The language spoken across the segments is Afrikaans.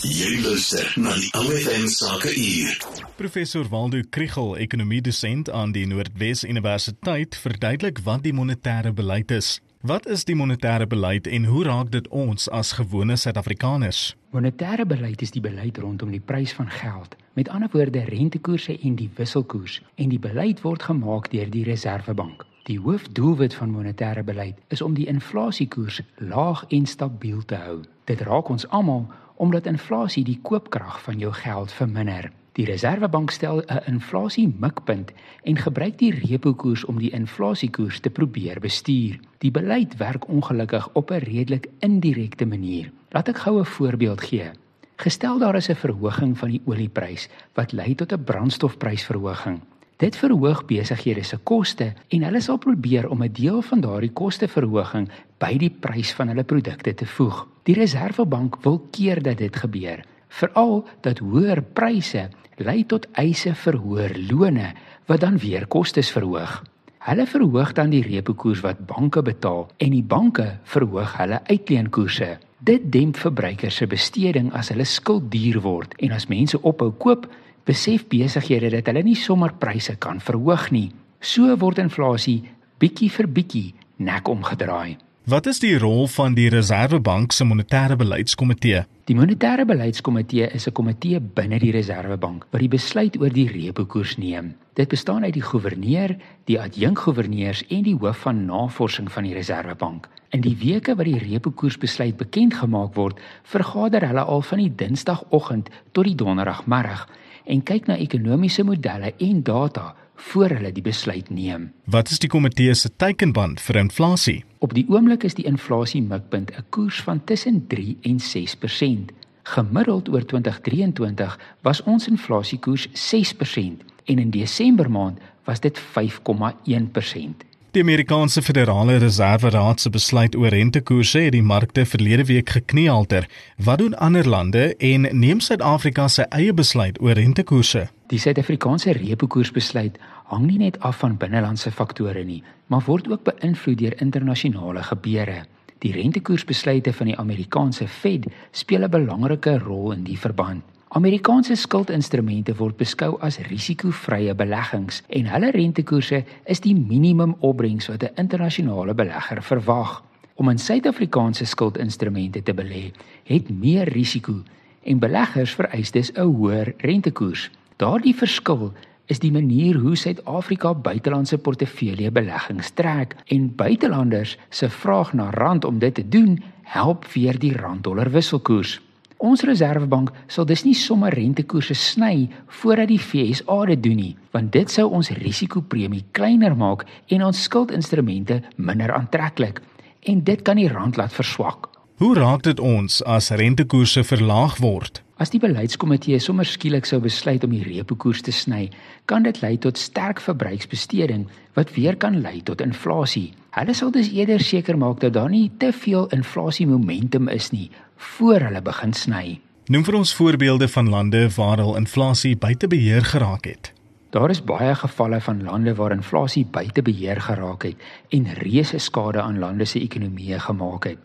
Jy luister na die OFM Sake Uur. Professor Waldo Krugel, ekonomiedosent aan die Noordwes Universiteit, verduidelik wat die monetêre beleid is. Wat is die monetêre beleid en hoe raak dit ons as gewone Suid-Afrikaners? Monetêre beleid is die beleid rondom die prys van geld. Met ander woorde, rentekoerse en die wisselkoers. En die beleid word gemaak deur die Reserwebank. Die hoofdoelwit van monetêre beleid is om die inflasiekoers laag en stabiel te hou. Dit raak ons almal omdat inflasie die koopkrag van jou geld verminder. Die Reserwebank stel 'n inflasie-mikpunt en gebruik die repo koers om die inflasiekoers te probeer bestuur. Die beleid werk ongelukkig op 'n redelik indirekte manier. Laat ek gou 'n voorbeeld gee. Gestel daar is 'n verhoging van die olieprys wat lei tot 'n brandstofprysverhoging. Dit verhoog besighede se koste en hulle sal probeer om 'n deel van daardie kosteverhoging by die prys van hulle produkte te voeg. Die Reserwebank wil keer dat dit gebeur, veral dat hoër pryse lei tot eise vir hoër lone wat dan weer kostes verhoog. Hulle verhoog dan die repo koers wat banke betaal en die banke verhoog hulle uitleenkoerse. Dit demp verbruikers se besteding as hulle skuld duur word en as mense ophou koop, besef besighede dat hulle nie sommer pryse kan verhoog nie. So word inflasie bietjie vir bietjie nek omgedraai. Wat is die rol van die Reserwebank se monetêre beleidskomitee? Die monetêre beleidskomitee is 'n komitee binne die Reserwebank wat die besluit oor die repo koers neem. Dit bestaan uit die goewerneur, die adjunkgoewerneurs en die hoof van navorsing van die Reserwebank. In die weke wat die repo koers besluit bekend gemaak word, vergader hulle al van die Dinsdagoggend tot die Donderdagmiddag en kyk na ekonomiese modelle en data voor hulle die besluit neem. Wat is die komitee se teikenband vir inflasie? Op die oomblik is die inflasie mikpunt 'n koers van tussen 3 en 6%. Gemiddeld oor 2023 was ons inflasiekoers 6% en in Desember maand was dit 5,1%. Die Amerikaanse Federale Reserve Raad se besluit oor rentekoerse het die markte verlede week gekniehalter. Wat doen ander lande en neem Suid-Afrika sy eie besluit oor rentekoerse? Die Suid-Afrikaanse repo koersbesluit hang nie net af van binnelandse faktore nie, maar word ook beïnvloed deur internasionale gebeure. Die rentekoersbesluite van die Amerikaanse Fed speel 'n belangrike rol in die verband. Amerikaanse skuldinstrumente word beskou as risikovrye beleggings en hulle rentekoerse is die minimum opbrengs wat 'n internasionale belegger verwag. Om in Suid-Afrikaanse skuldinstrumente te belê, het meer risiko en beleggers vereis dus 'n hoër rentekoers. Daardie verskil is die manier hoe Suid-Afrika buitelandse portefeulje beleggings trek en buitelanders se vraag na rand om dit te doen, help weer die rand-dollar wisselkoers. Ons Reserwebank sal dus nie sommer rentekoerse sny voordat die FSA dit doen nie, want dit sou ons risikopremie kleiner maak en ons skuldinstrumente minder aantreklik en dit kan die rand laat verswak. Hoe raak dit ons as rentekoerse verlaag word? As die beleidskomitee sommer skielik sou besluit om die repo koers te sny, kan dit lei tot sterk verbruiksbesteding wat weer kan lei tot inflasie. Hulle sal dus eerder seker maak dat daar nie te veel inflasie momentum is nie voor hulle begin sny. Noem vir ons voorbeelde van lande waar al inflasie buite beheer geraak het. Daar is baie gevalle van lande waar inflasie buite beheer geraak het en reuse skade aan lande se ekonomieë gemaak het.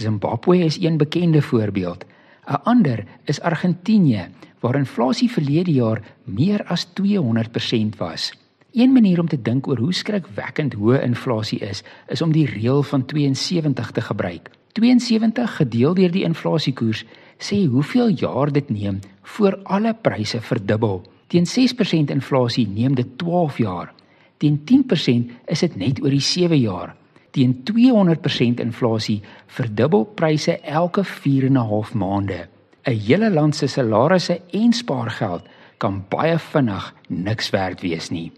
Zimbabwe is een bekende voorbeeld. 'n Ander is Argentinië waar inflasie verlede jaar meer as 200% was. Een manier om te dink oor hoe skrikwekkend hoë inflasie is, is om die reël van 72 te gebruik. 72 gedeel deur die inflasiekoers sê hoeveel jaar dit neem voor alle pryse verdubbel. Teen 6% inflasie neem dit 12 jaar. Teen 10% is dit net oor die 7 jaar teen 200% inflasie verdubbel pryse elke 4 en 'n half maande. 'n Hele land se salarisse en spaargeld kan baie vinnig niks werd wees nie.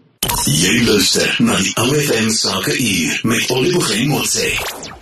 Jy luister na die OFM Sake Uur met Oliver Gemotse.